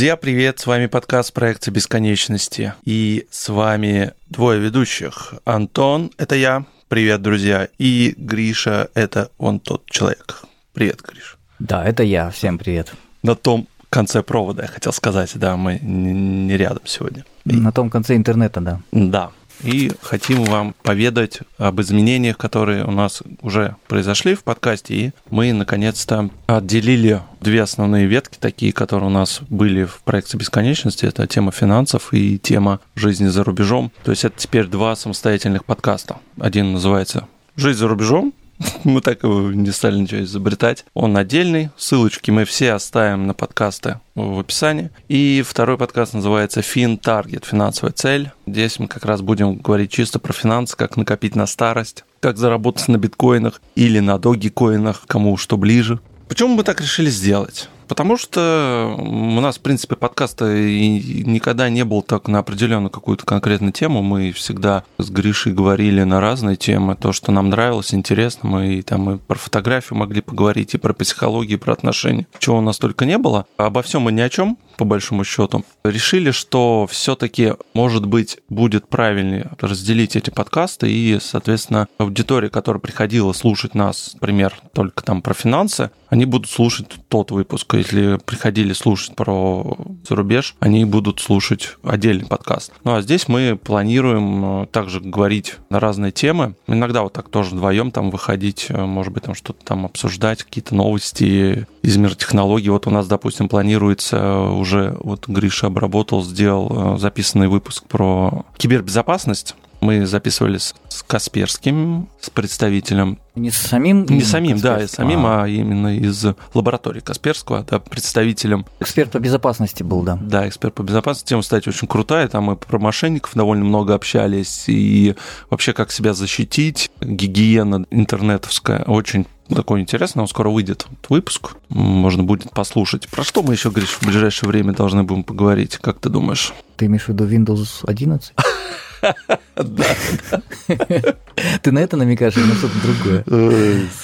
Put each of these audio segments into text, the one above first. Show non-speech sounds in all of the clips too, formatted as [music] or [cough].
Друзья, привет! С вами подкаст проекта бесконечности. И с вами двое ведущих. Антон, это я. Привет, друзья. И Гриша, это он тот человек. Привет, Гриш. Да, это я. Всем привет. На том конце провода, я хотел сказать, да, мы не рядом сегодня. На том конце интернета, да. Да и хотим вам поведать об изменениях, которые у нас уже произошли в подкасте, и мы наконец-то отделили две основные ветки, такие, которые у нас были в проекте бесконечности. Это тема финансов и тема жизни за рубежом. То есть это теперь два самостоятельных подкаста. Один называется «Жизнь за рубежом», [laughs] мы так его не стали ничего изобретать. Он отдельный. Ссылочки мы все оставим на подкасты в описании. И второй подкаст называется Фин Таргет финансовая цель. Здесь мы как раз будем говорить чисто про финансы, как накопить на старость, как заработать на биткоинах или на доги-коинах, кому что ближе. Почему мы так решили сделать? Потому что у нас, в принципе, подкаста никогда не был так на определенную какую-то конкретную тему. Мы всегда с Гришей говорили на разные темы. То, что нам нравилось, интересно. Мы и там и про фотографию могли поговорить, и про психологию, и про отношения. Чего у нас только не было. Обо всем и ни о чем, по большому счету. Решили, что все-таки, может быть, будет правильнее разделить эти подкасты и, соответственно, аудитория, которая приходила слушать нас, например, только там про финансы, они будут слушать тот выпуск. Если приходили слушать про зарубеж, они будут слушать отдельный подкаст. Ну а здесь мы планируем э, также говорить на разные темы. Иногда вот так тоже вдвоем там выходить, э, может быть, там что-то там обсуждать, какие-то новости из мира технологий. Вот у нас, допустим, планируется уже, вот Гриша обработал, сделал э, записанный выпуск про кибербезопасность. Мы записывали с, с Касперским, с представителем. Не с самим? Не самим, да, и самим, а. а именно из лаборатории Касперского, да, представителем. Эксперт по безопасности был, да. Да, эксперт по безопасности. Тема, кстати, очень крутая. Там мы про мошенников довольно много общались. И вообще, как себя защитить. Гигиена интернетовская. Очень такой интересный, он скоро выйдет выпуск, можно будет послушать. Про что мы еще, Гриш, в ближайшее время должны будем поговорить, как ты думаешь? Ты имеешь в виду Windows 11? Да. Ты на это намекаешь или на что-то другое?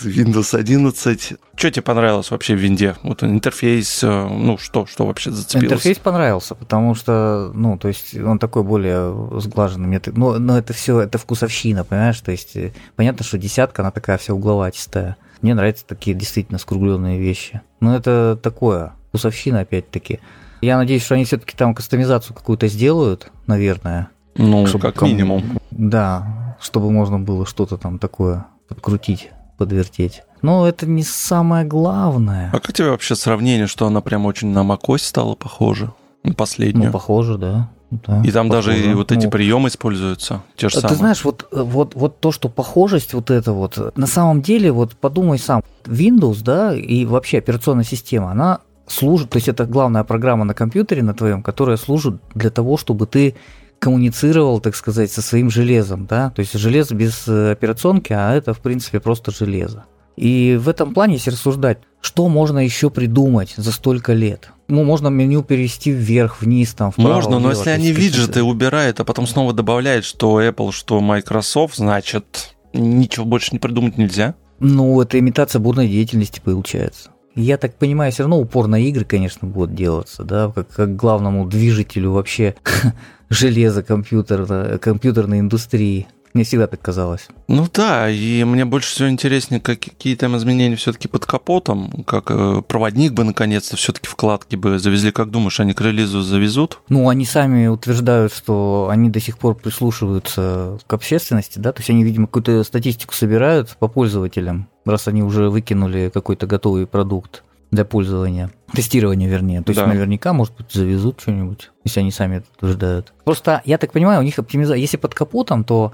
Windows 11. Что тебе понравилось вообще в винде? Вот интерфейс, э, ну что, что вообще зацепилось? Интерфейс понравился, потому что, ну, то есть он такой более сглаженный. Мне, но, но это все, это вкусовщина, понимаешь? То есть э, понятно, что десятка, она такая вся угловатистая. Мне нравятся такие действительно скругленные вещи. Но это такое, вкусовщина опять-таки. Я надеюсь, что они все-таки там кастомизацию какую-то сделают, наверное. Ну, чтобы как минимум. Да, чтобы можно было что-то там такое подкрутить, подвертеть. Но это не самое главное. А как тебе вообще сравнение, что она прям очень на macOS стала похожа? На последнюю? Ну, похоже, да. Да, и там похоже. даже и вот эти ну, приемы используются, те же ты самые. знаешь, вот, вот, вот то, что похожесть вот это вот, на самом деле, вот подумай сам, Windows, да, и вообще операционная система, она служит, то есть это главная программа на компьютере на твоем, которая служит для того, чтобы ты коммуницировал, так сказать, со своим железом, да, то есть железо без э, операционки, а это, в принципе, просто железо. И в этом плане, если рассуждать, что можно еще придумать за столько лет? Ну, можно меню перевести вверх, вниз, там, вправо. Можно, но если они виджеты убирают, а потом снова добавляют, что Apple, что Microsoft, значит, ничего больше не придумать нельзя? Ну, это имитация бурной деятельности получается. Я так понимаю, все равно упор на игры, конечно, будут делаться, да, как, как главному движителю вообще [laughs] железа компьютера, компьютерной индустрии. Мне всегда так казалось. Ну да, и мне больше всего интереснее, какие там изменения все-таки под капотом, как э, проводник бы наконец-то все-таки вкладки бы завезли. Как думаешь, они к релизу завезут? Ну, они сами утверждают, что они до сих пор прислушиваются к общественности, да, то есть они, видимо, какую-то статистику собирают по пользователям, раз они уже выкинули какой-то готовый продукт для пользования, тестирования, вернее. То есть да. наверняка, может быть, завезут что-нибудь, если они сами это утверждают. Просто, я так понимаю, у них оптимизация, если под капотом, то,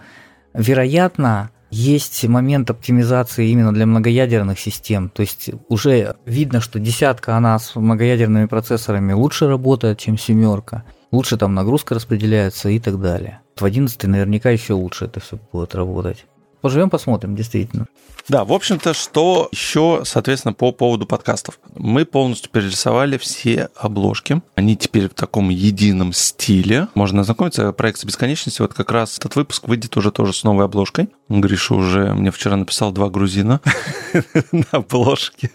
вероятно, есть момент оптимизации именно для многоядерных систем. То есть уже видно, что десятка, она с многоядерными процессорами лучше работает, чем семерка. Лучше там нагрузка распределяется и так далее. В 11 наверняка еще лучше это все будет работать. Поживем, посмотрим, действительно. Да, в общем-то, что еще, соответственно, по поводу подкастов. Мы полностью перерисовали все обложки. Они теперь в таком едином стиле. Можно ознакомиться. Проект бесконечности. Вот как раз этот выпуск выйдет уже тоже с новой обложкой. Гриша уже мне вчера написал два грузина [laughs] на обложке.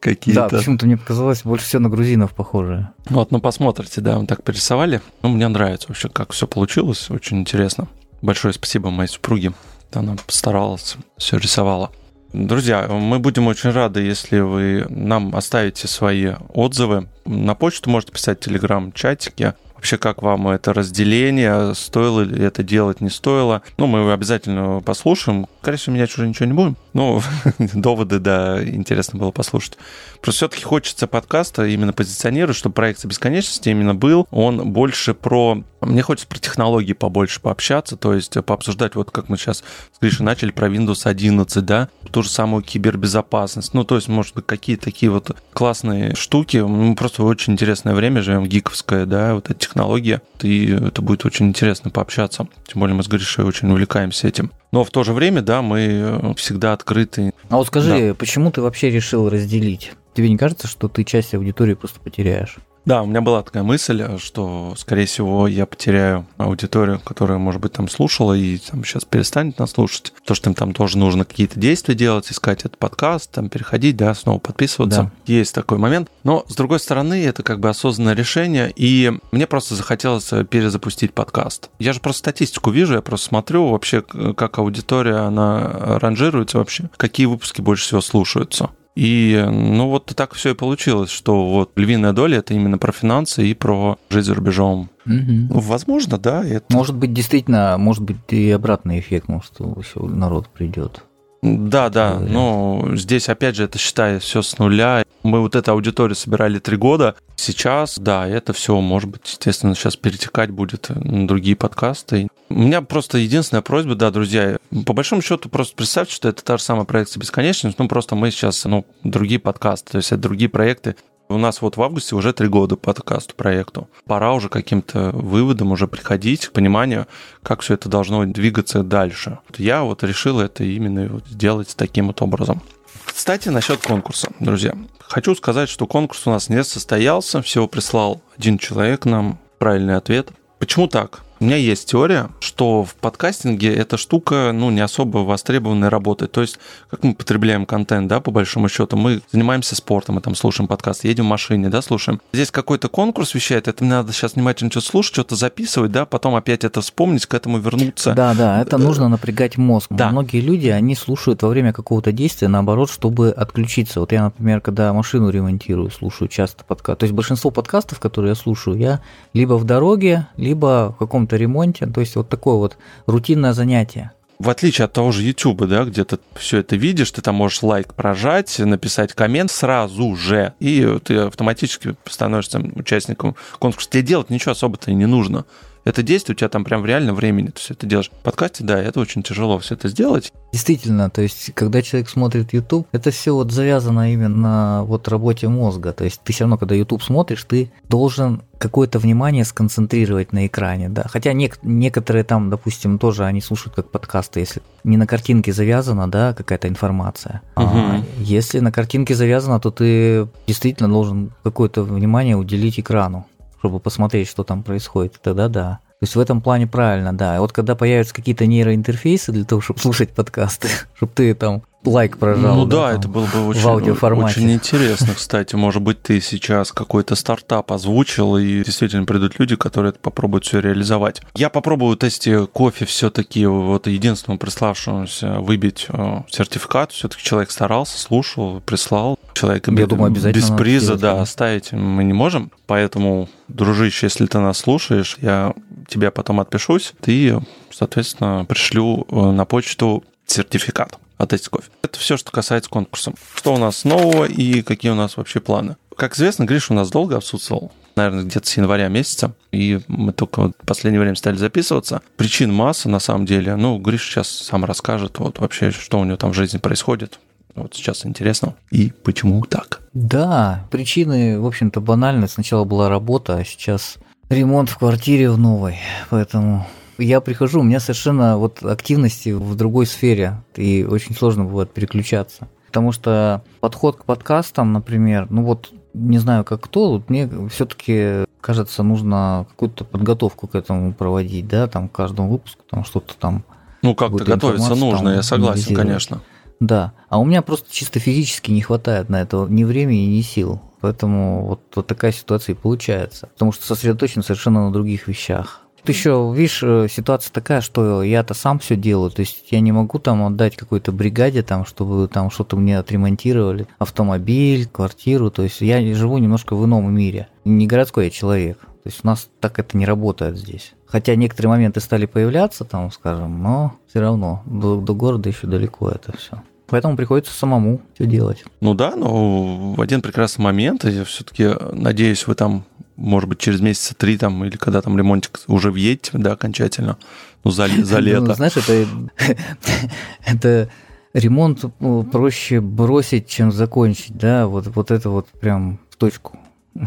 какие-то. Да, почему-то мне показалось больше всего на грузинов похоже. Вот, ну посмотрите, да, мы так перерисовали. Ну, мне нравится вообще, как все получилось, очень интересно. Большое спасибо моей супруге. Она постаралась, все рисовала. Друзья, мы будем очень рады, если вы нам оставите свои отзывы. На почту можете писать в телеграм-чатике вообще как вам это разделение, стоило ли это делать, не стоило. Ну, мы обязательно послушаем. Конечно, менять уже ничего не будем. Ну, [laughs] доводы, да, интересно было послушать. Просто все-таки хочется подкаста именно позиционировать, чтобы проект бесконечности именно был. Он больше про... Мне хочется про технологии побольше пообщаться, то есть пообсуждать, вот как мы сейчас с Гришей начали про Windows 11, да, ту же самую кибербезопасность. Ну, то есть, может быть, какие-то такие вот классные штуки. Мы просто в очень интересное время живем, гиковское, да, вот эти технология, и это будет очень интересно пообщаться. Тем более мы с Гришей очень увлекаемся этим. Но в то же время, да, мы всегда открыты. А вот скажи, да. почему ты вообще решил разделить? Тебе не кажется, что ты часть аудитории просто потеряешь? Да, у меня была такая мысль, что, скорее всего, я потеряю аудиторию, которая, может быть, там слушала и там сейчас перестанет нас слушать. То, что им там тоже нужно какие-то действия делать, искать этот подкаст, там переходить, да, снова подписываться. Да. Есть такой момент. Но, с другой стороны, это как бы осознанное решение, и мне просто захотелось перезапустить подкаст. Я же просто статистику вижу, я просто смотрю вообще, как аудитория, она ранжируется вообще, какие выпуски больше всего слушаются. И ну вот так все и получилось, что вот львиная доля это именно про финансы и про жизнь за рубежом. Угу. Возможно, да. Это... Может быть, действительно, может быть и обратный эффект, может, народ придет. Да, да, но здесь, опять же, это считая все с нуля. Мы вот эту аудиторию собирали три года. Сейчас, да, это все, может быть, естественно, сейчас перетекать будет на другие подкасты. У меня просто единственная просьба, да, друзья, по большому счету просто представьте, что это та же самая проекция «Бесконечность», ну, просто мы сейчас, ну, другие подкасты, то есть это другие проекты, у нас вот в августе уже три года подкасту проекту. Пора уже каким-то выводом уже приходить к пониманию, как все это должно двигаться дальше. Я вот решил это именно сделать таким вот образом. Кстати, насчет конкурса, друзья. Хочу сказать, что конкурс у нас не состоялся. Всего прислал один человек нам правильный ответ. Почему так? У меня есть теория, что в подкастинге эта штука, ну, не особо востребованная работает. То есть, как мы потребляем контент, да, по большому счету, мы занимаемся спортом, мы там слушаем подкаст, едем в машине, да, слушаем. Здесь какой-то конкурс вещает, это мне надо сейчас внимательно что-то слушать, что-то записывать, да, потом опять это вспомнить, к этому вернуться. Да, да, это нужно напрягать мозг. Да. Многие люди, они слушают во время какого-то действия, наоборот, чтобы отключиться. Вот я, например, когда машину ремонтирую, слушаю часто подкаст. То есть большинство подкастов, которые я слушаю, я либо в дороге, либо в каком-то ремонте. То есть вот такое вот рутинное занятие. В отличие от того же YouTube, да, где ты все это видишь, ты там можешь лайк прожать, написать коммент сразу же, и ты автоматически становишься участником конкурса. Тебе делать ничего особо-то и не нужно это действие у тебя там прям в реальном времени ты все это делаешь. В подкасте, да, это очень тяжело все это сделать. Действительно, то есть, когда человек смотрит YouTube, это все вот завязано именно на вот работе мозга. То есть, ты все равно, когда YouTube смотришь, ты должен какое-то внимание сконцентрировать на экране, да. Хотя нек- некоторые там, допустим, тоже они слушают как подкасты, если не на картинке завязана, да, какая-то информация. Угу. А если на картинке завязана, то ты действительно должен какое-то внимание уделить экрану чтобы посмотреть, что там происходит, тогда да. То есть в этом плане правильно, да. И вот когда появятся какие-то нейроинтерфейсы для того, чтобы слушать подкасты, [laughs] чтобы ты там лайк прожал. Ну да, да это было бы очень, в очень интересно, кстати. Может быть, ты сейчас какой-то стартап озвучил, и действительно придут люди, которые это попробуют все реализовать. Я попробую тесте кофе все-таки вот единственному приславшемуся выбить э, сертификат. Все-таки человек старался, слушал, прислал. Человек Я думаю, обязательно без приза, сделать, да, оставить мы не можем. Поэтому, дружище, если ты нас слушаешь, я тебя потом отпишусь, ты, соответственно, пришлю э, на почту сертификат от Tasty Coffee. Это все, что касается конкурса. Что у нас нового и какие у нас вообще планы? Как известно, Гриша у нас долго отсутствовал, наверное, где-то с января месяца, и мы только в последнее время стали записываться. Причин масса, на самом деле. Ну, Гриша сейчас сам расскажет, вот вообще, что у него там в жизни происходит. Вот сейчас интересно. И почему так? Да, причины, в общем-то, банальны. Сначала была работа, а сейчас ремонт в квартире в новой. Поэтому я прихожу, у меня совершенно вот активности в другой сфере, и очень сложно бывает переключаться. Потому что подход к подкастам, например, ну вот не знаю, как кто, вот мне все-таки кажется, нужно какую-то подготовку к этому проводить, да, там к каждому выпуску, там что-то там. Ну, как-то готовиться нужно, я согласен, конечно. Да. А у меня просто чисто физически не хватает на это ни времени, ни сил. Поэтому вот, вот такая ситуация и получается. Потому что сосредоточен совершенно на других вещах. Тут еще, видишь, э, ситуация такая, что я-то сам все делаю, то есть я не могу там отдать какой-то бригаде, там, чтобы там что-то мне отремонтировали, автомобиль, квартиру, то есть я живу немножко в ином мире. Не городской я человек, то есть у нас так это не работает здесь. Хотя некоторые моменты стали появляться, там, скажем, но все равно до, до города еще далеко это все. Поэтому приходится самому все делать. Ну да, но в один прекрасный момент, я все-таки надеюсь, вы там может быть, через месяца три там, или когда там ремонтик уже въедете, да, окончательно, ну, за, за [laughs] лето. Ну, знаешь, это, [laughs] это ремонт ну, проще бросить, чем закончить, да, вот, вот это вот прям в точку. [laughs]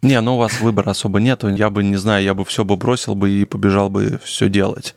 Не, ну у вас выбора особо нет, я бы, не знаю, я бы все бы бросил бы и побежал бы все делать,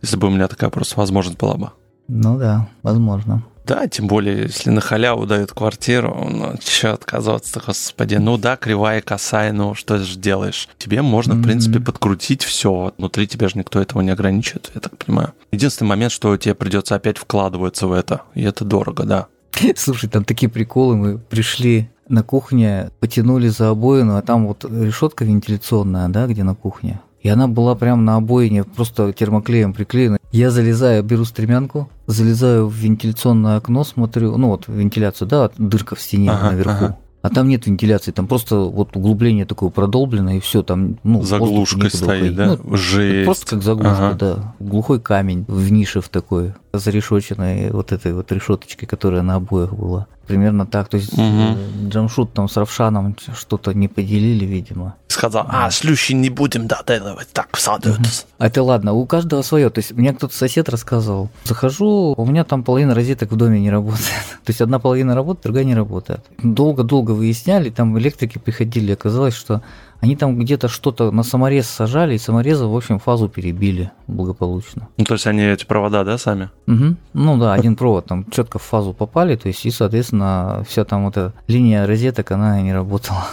если бы у меня такая просто возможность была бы. Ну да, возможно. Да, тем более, если на халяву дают квартиру, ну, что отказываться, господи, ну да, кривая, косая, ну что же делаешь? Тебе можно, mm-hmm. в принципе, подкрутить все, внутри тебя же никто этого не ограничивает, я так понимаю. Единственный момент, что тебе придется опять вкладываться в это, и это дорого, да. [laughs] Слушай, там такие приколы, мы пришли на кухне, потянули за обоину, а там вот решетка вентиляционная, да, где на кухне. И она была прям на обоине, просто термоклеем приклеена. Я залезаю, беру стремянку, залезаю в вентиляционное окно, смотрю, ну вот вентиляцию, да, дырка в стене ага, наверху. Ага. А там нет вентиляции, там просто вот углубление такое продолблено, и все, там, ну, Заглушка стоит, да? Ну, Жесть. Просто как заглушка, ага. да. Глухой камень в нише в такой, зарешоченной вот этой вот решеточкой, которая на обоях была. Примерно так. То есть угу. Джамшут там с Равшаном что-то не поделили, видимо. Сказал, а, слющи не будем доделывать, так садут. Угу. А это ладно, у каждого свое. То есть мне кто-то сосед рассказывал. Захожу, у меня там половина розеток в доме не работает. [laughs] То есть одна половина работает, другая не работает. Долго-долго выясняли, там электрики приходили, оказалось, что они там где-то что-то на саморез сажали, и саморезы, в общем, фазу перебили благополучно. Ну, то есть они эти провода, да, сами? Угу. Ну да, один провод там четко в фазу попали, то есть, и, соответственно, вся там вот эта линия розеток, она не работала.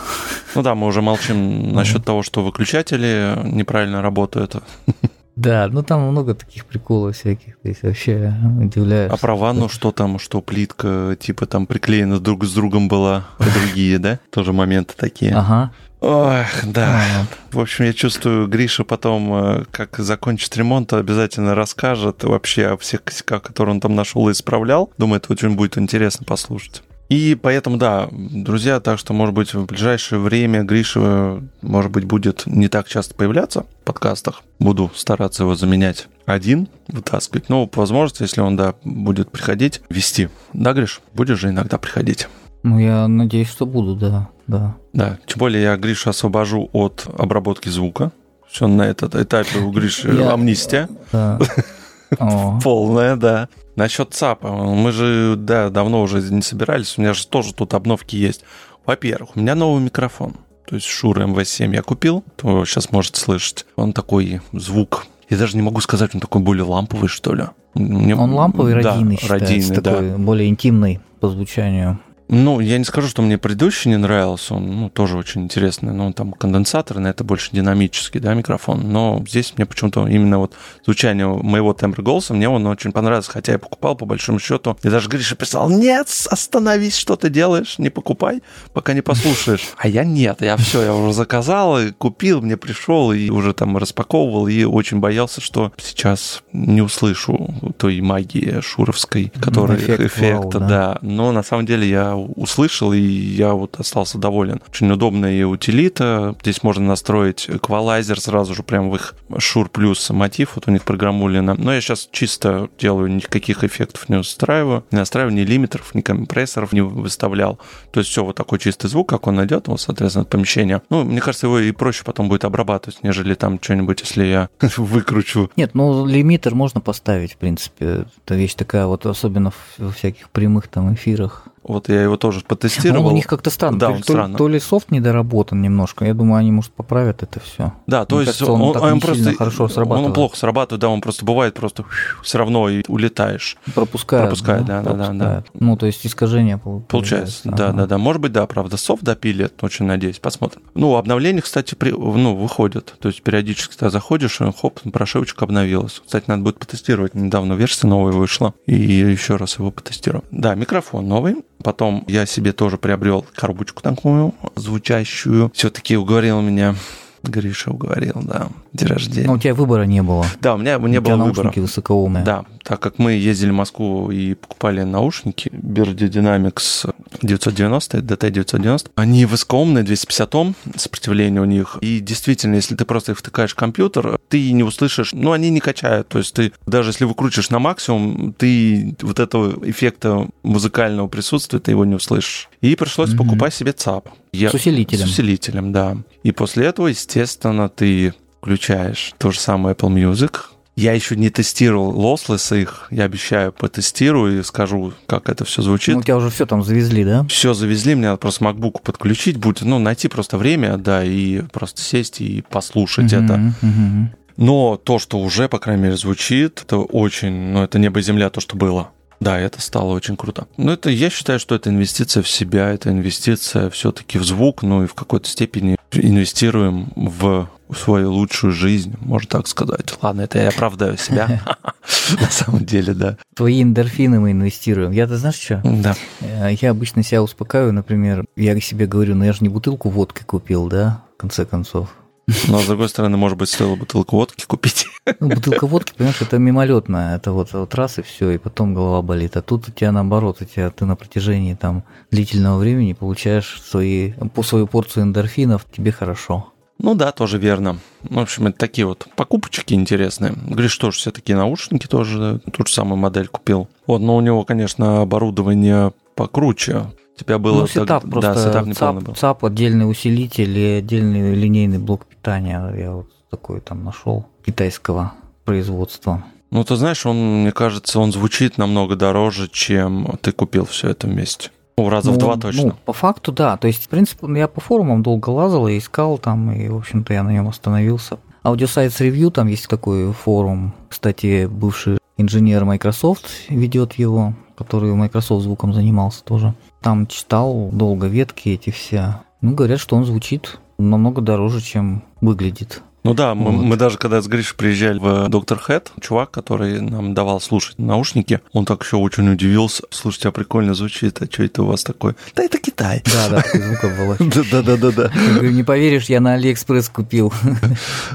Ну да, мы уже молчим насчет того, что выключатели неправильно работают. Да, ну там много таких приколов всяких, то есть вообще удивляюсь. А про ванну что там, что плитка типа там приклеена друг с другом была, а другие, да? Тоже моменты такие. Ага. Ох, да. В общем, я чувствую, Гриша потом, э, как закончит ремонт, обязательно расскажет вообще о всех косяках, которые он там нашел и исправлял. Думаю, это очень будет интересно послушать. И поэтому, да, друзья, так что, может быть, в ближайшее время Гриша, может быть, будет не так часто появляться в подкастах. Буду стараться его заменять один, вытаскивать. Но, по возможности, если он, да, будет приходить, вести. Да, Гриш, будешь же иногда приходить? Ну, я надеюсь, что буду, да, да. Да, тем более я Гришу освобожу от обработки звука. Все на этот этапе у Гриши я... амнистия. Да. [laughs] Полная, да. Насчет ЦАПа. Мы же, да, давно уже не собирались. У меня же тоже тут обновки есть. Во-первых, у меня новый микрофон. То есть Шур МВ7 я купил. То сейчас можете слышать. Он такой звук. Я даже не могу сказать, он такой более ламповый, что ли. Мне... Он ламповый, да, считается, радийный, такой да. более интимный по звучанию. Ну, я не скажу, что мне предыдущий не нравился, он ну, тоже очень интересный, но там конденсаторный, это больше динамический, да, микрофон, но здесь мне почему-то именно вот звучание моего тембра голоса, мне он очень понравился, хотя я покупал по большому счету, и даже Гриша писал, нет, остановись, что ты делаешь, не покупай, пока не послушаешь. А я нет, я все, я уже заказал и купил, мне пришел и уже там распаковывал, и очень боялся, что сейчас не услышу той магии шуровской, которая эффект, эффекта, вау, да. да. Но на самом деле я услышал, и я вот остался доволен. Очень удобная утилита. Здесь можно настроить эквалайзер сразу же прямо в их Shure Plus мотив. Вот у них программулено. Но я сейчас чисто делаю, никаких эффектов не устраиваю. Не настраиваю ни лимитеров, ни компрессоров не выставлял. То есть все вот такой чистый звук, как он найдет, вот, соответственно, помещение. Ну, мне кажется, его и проще потом будет обрабатывать, нежели там что-нибудь, если я [laughs] выкручу. Нет, ну, лимитер можно поставить, в принципе. Это вещь такая вот, особенно в всяких прямых там эфирах. Вот я его тоже потестировал. Ну, у них как-то странно. Да, то, он то, странно. то ли софт недоработан немножко. Я думаю, они, может, поправят это все. Да, то Мне есть кажется, он он, он просто хорошо срабатывает. Он плохо срабатывает, да, он просто бывает просто все равно и улетаешь. Пропускает. Пропускает, да, да, да, пропускает. Ну, то есть искажение пол- Получается, да, ага. да, да. Может быть, да, правда, софт допилит, очень надеюсь, посмотрим. Ну, обновления, кстати, при, ну, выходят. То есть периодически ты заходишь, и хоп, прошивочка обновилась. Кстати, надо будет потестировать. Недавно версия новая вышла. И еще раз его потестирую. Да, микрофон новый. Потом я себе тоже приобрел коробочку такую, звучащую. Все-таки уговорил меня Гриша уговорил, да. День рождения. Но у тебя выбора не было. Да, у меня не у тебя было выбора. наушники высокоумные. Да, так как мы ездили в Москву и покупали наушники Birdy Dynamics 990, DT990, они высокоумные, 250 Ом, сопротивление у них. И действительно, если ты просто их втыкаешь в компьютер, ты не услышишь, ну, они не качают. То есть ты, даже если выкручиваешь на максимум, ты вот этого эффекта музыкального присутствия, ты его не услышишь. И пришлось Мгм. покупать себе ЦАП. Я- С усилителем. С усилителем, да. И после этого, естественно, ты включаешь то же самое Apple Music. Я еще не тестировал Lossless их, я обещаю, потестирую и скажу, как это все звучит. Ну, у тебя уже все там завезли, да? Все завезли, мне надо просто MacBook подключить будет, ну, найти просто время, да, и просто сесть и послушать это. Мгм, мгм. Но то, что уже, по крайней мере, звучит, это очень, ну, это небо и земля, то, что было. Да, это стало очень круто. Но это, я считаю, что это инвестиция в себя, это инвестиция все-таки в звук, ну и в какой-то степени инвестируем в свою лучшую жизнь, можно так сказать. Ладно, это я оправдаю себя. [laughs] На самом деле, да. Твои эндорфины мы инвестируем. Я, ты знаешь что? Да. Я обычно себя успокаиваю, например, я себе говорю, ну я же не бутылку водки купил, да, в конце концов. Но, с другой стороны, может быть, стоило бутылку водки купить. Ну, бутылка водки, понимаешь, это мимолетное, это вот, вот раз и все, и потом голова болит. А тут у тебя наоборот, у тебя ты на протяжении там длительного времени получаешь свои, по свою порцию эндорфинов, тебе хорошо. Ну да, тоже верно. В общем, это такие вот покупочки интересные. Говоришь, тоже все такие наушники тоже, ту же самую модель купил. Вот, но у него, конечно, оборудование покруче. У тебя было... ну, setup так- просто, да, setup ЦАП, был. ЦАП, отдельный усилитель и отдельный линейный блок питания. Я вот такой там нашел китайского производства. Ну, ты знаешь, он, мне кажется, он звучит намного дороже, чем ты купил все это вместе. Ну, раза в Ну, два точно. Ну, по факту, да. То есть, в принципе, я по форумам долго лазал и искал там, и, в общем-то, я на нем остановился. Audiosites Review, там есть такой форум. Кстати, бывший инженер Microsoft ведет его, который Microsoft звуком занимался тоже. Там читал долго ветки эти все. Ну, говорят, что он звучит намного дороже, чем выглядит. Ну да, мы, Вот. мы даже когда с Гришей приезжали в Доктор Хэт, чувак, который нам давал слушать наушники, он так еще очень удивился. Слушайте, а прикольно звучит, а что это у вас такое? Да это Китай. Да, да, такой звуковолочек. [laughs] Да-да-да-да. Я говорю, не поверишь, я на Алиэкспресс купил. [laughs]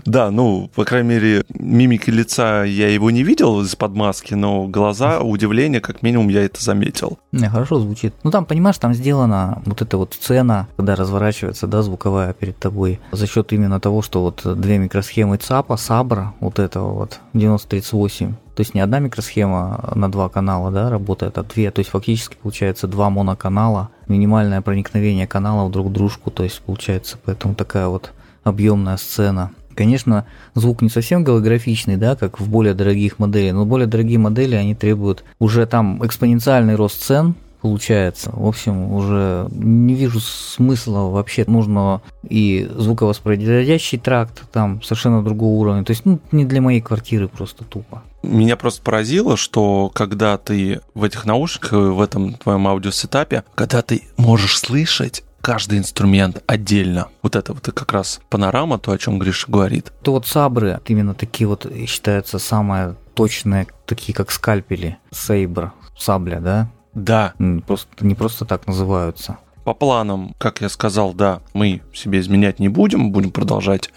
Да, ну, по крайней мере, мимики лица я его не видел из-под маски, но глаза, удивление, как минимум, я это заметил. Не, хорошо звучит. Ну там, понимаешь, там сделана вот эта вот сцена, когда разворачивается, да, звуковая перед тобой, за счет именно того, что вот две микросхемы ЦАПа, Sabre, вот этого вот, 9038, то есть не одна микросхема на два канала, да, работает, а две, то есть фактически получается два моноканала, минимальное проникновение друг в дружку, то есть получается поэтому такая вот объемная сцена. Конечно, звук не совсем голографичный, да, как в более дорогих моделях, но более дорогие модели, они требуют уже там экспоненциальный рост цен, получается. В общем, уже не вижу смысла вообще нужного и звуковоспроизводящий тракт там совершенно другого уровня. То есть, ну, не для моей квартиры просто тупо. Меня просто поразило, что когда ты в этих наушниках, в этом твоем аудиосетапе, когда ты можешь слышать каждый инструмент отдельно. Вот это вот как раз панорама, то, о чем Гриша говорит. То вот сабры, именно такие вот считаются самые точные, такие как скальпели, сейбр, сабля, да? Да, Просто, не просто так называются. по планам, как я сказал, да, мы себе изменять не будем, будем продолжать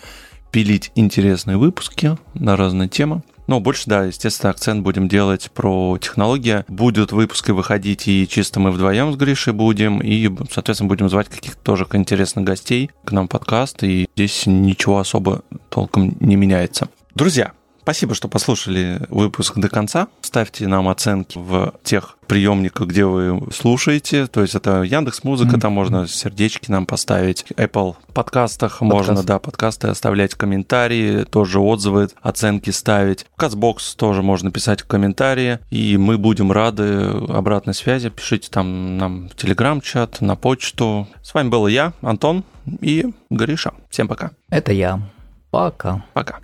пилить интересные выпуски на разные темы. Но больше, да, естественно, акцент будем делать про технологии. Будут выпуски выходить и чисто мы вдвоем с Гришей будем, и, соответственно, будем звать каких-то тоже интересных гостей к нам в подкаст, и здесь ничего особо толком не меняется. Друзья, Спасибо, что послушали выпуск до конца. Ставьте нам оценки в тех приемниках, где вы слушаете. То есть это Яндекс Музыка, mm-hmm. там можно сердечки нам поставить. Apple подкастах Подкаст. можно, да, подкасты оставлять комментарии, тоже отзывы, оценки ставить. В Казбокс тоже можно писать комментарии, и мы будем рады обратной связи. Пишите там нам в Телеграм-чат, на почту. С вами был я, Антон и Гриша. Всем пока. Это я. Пока. Пока.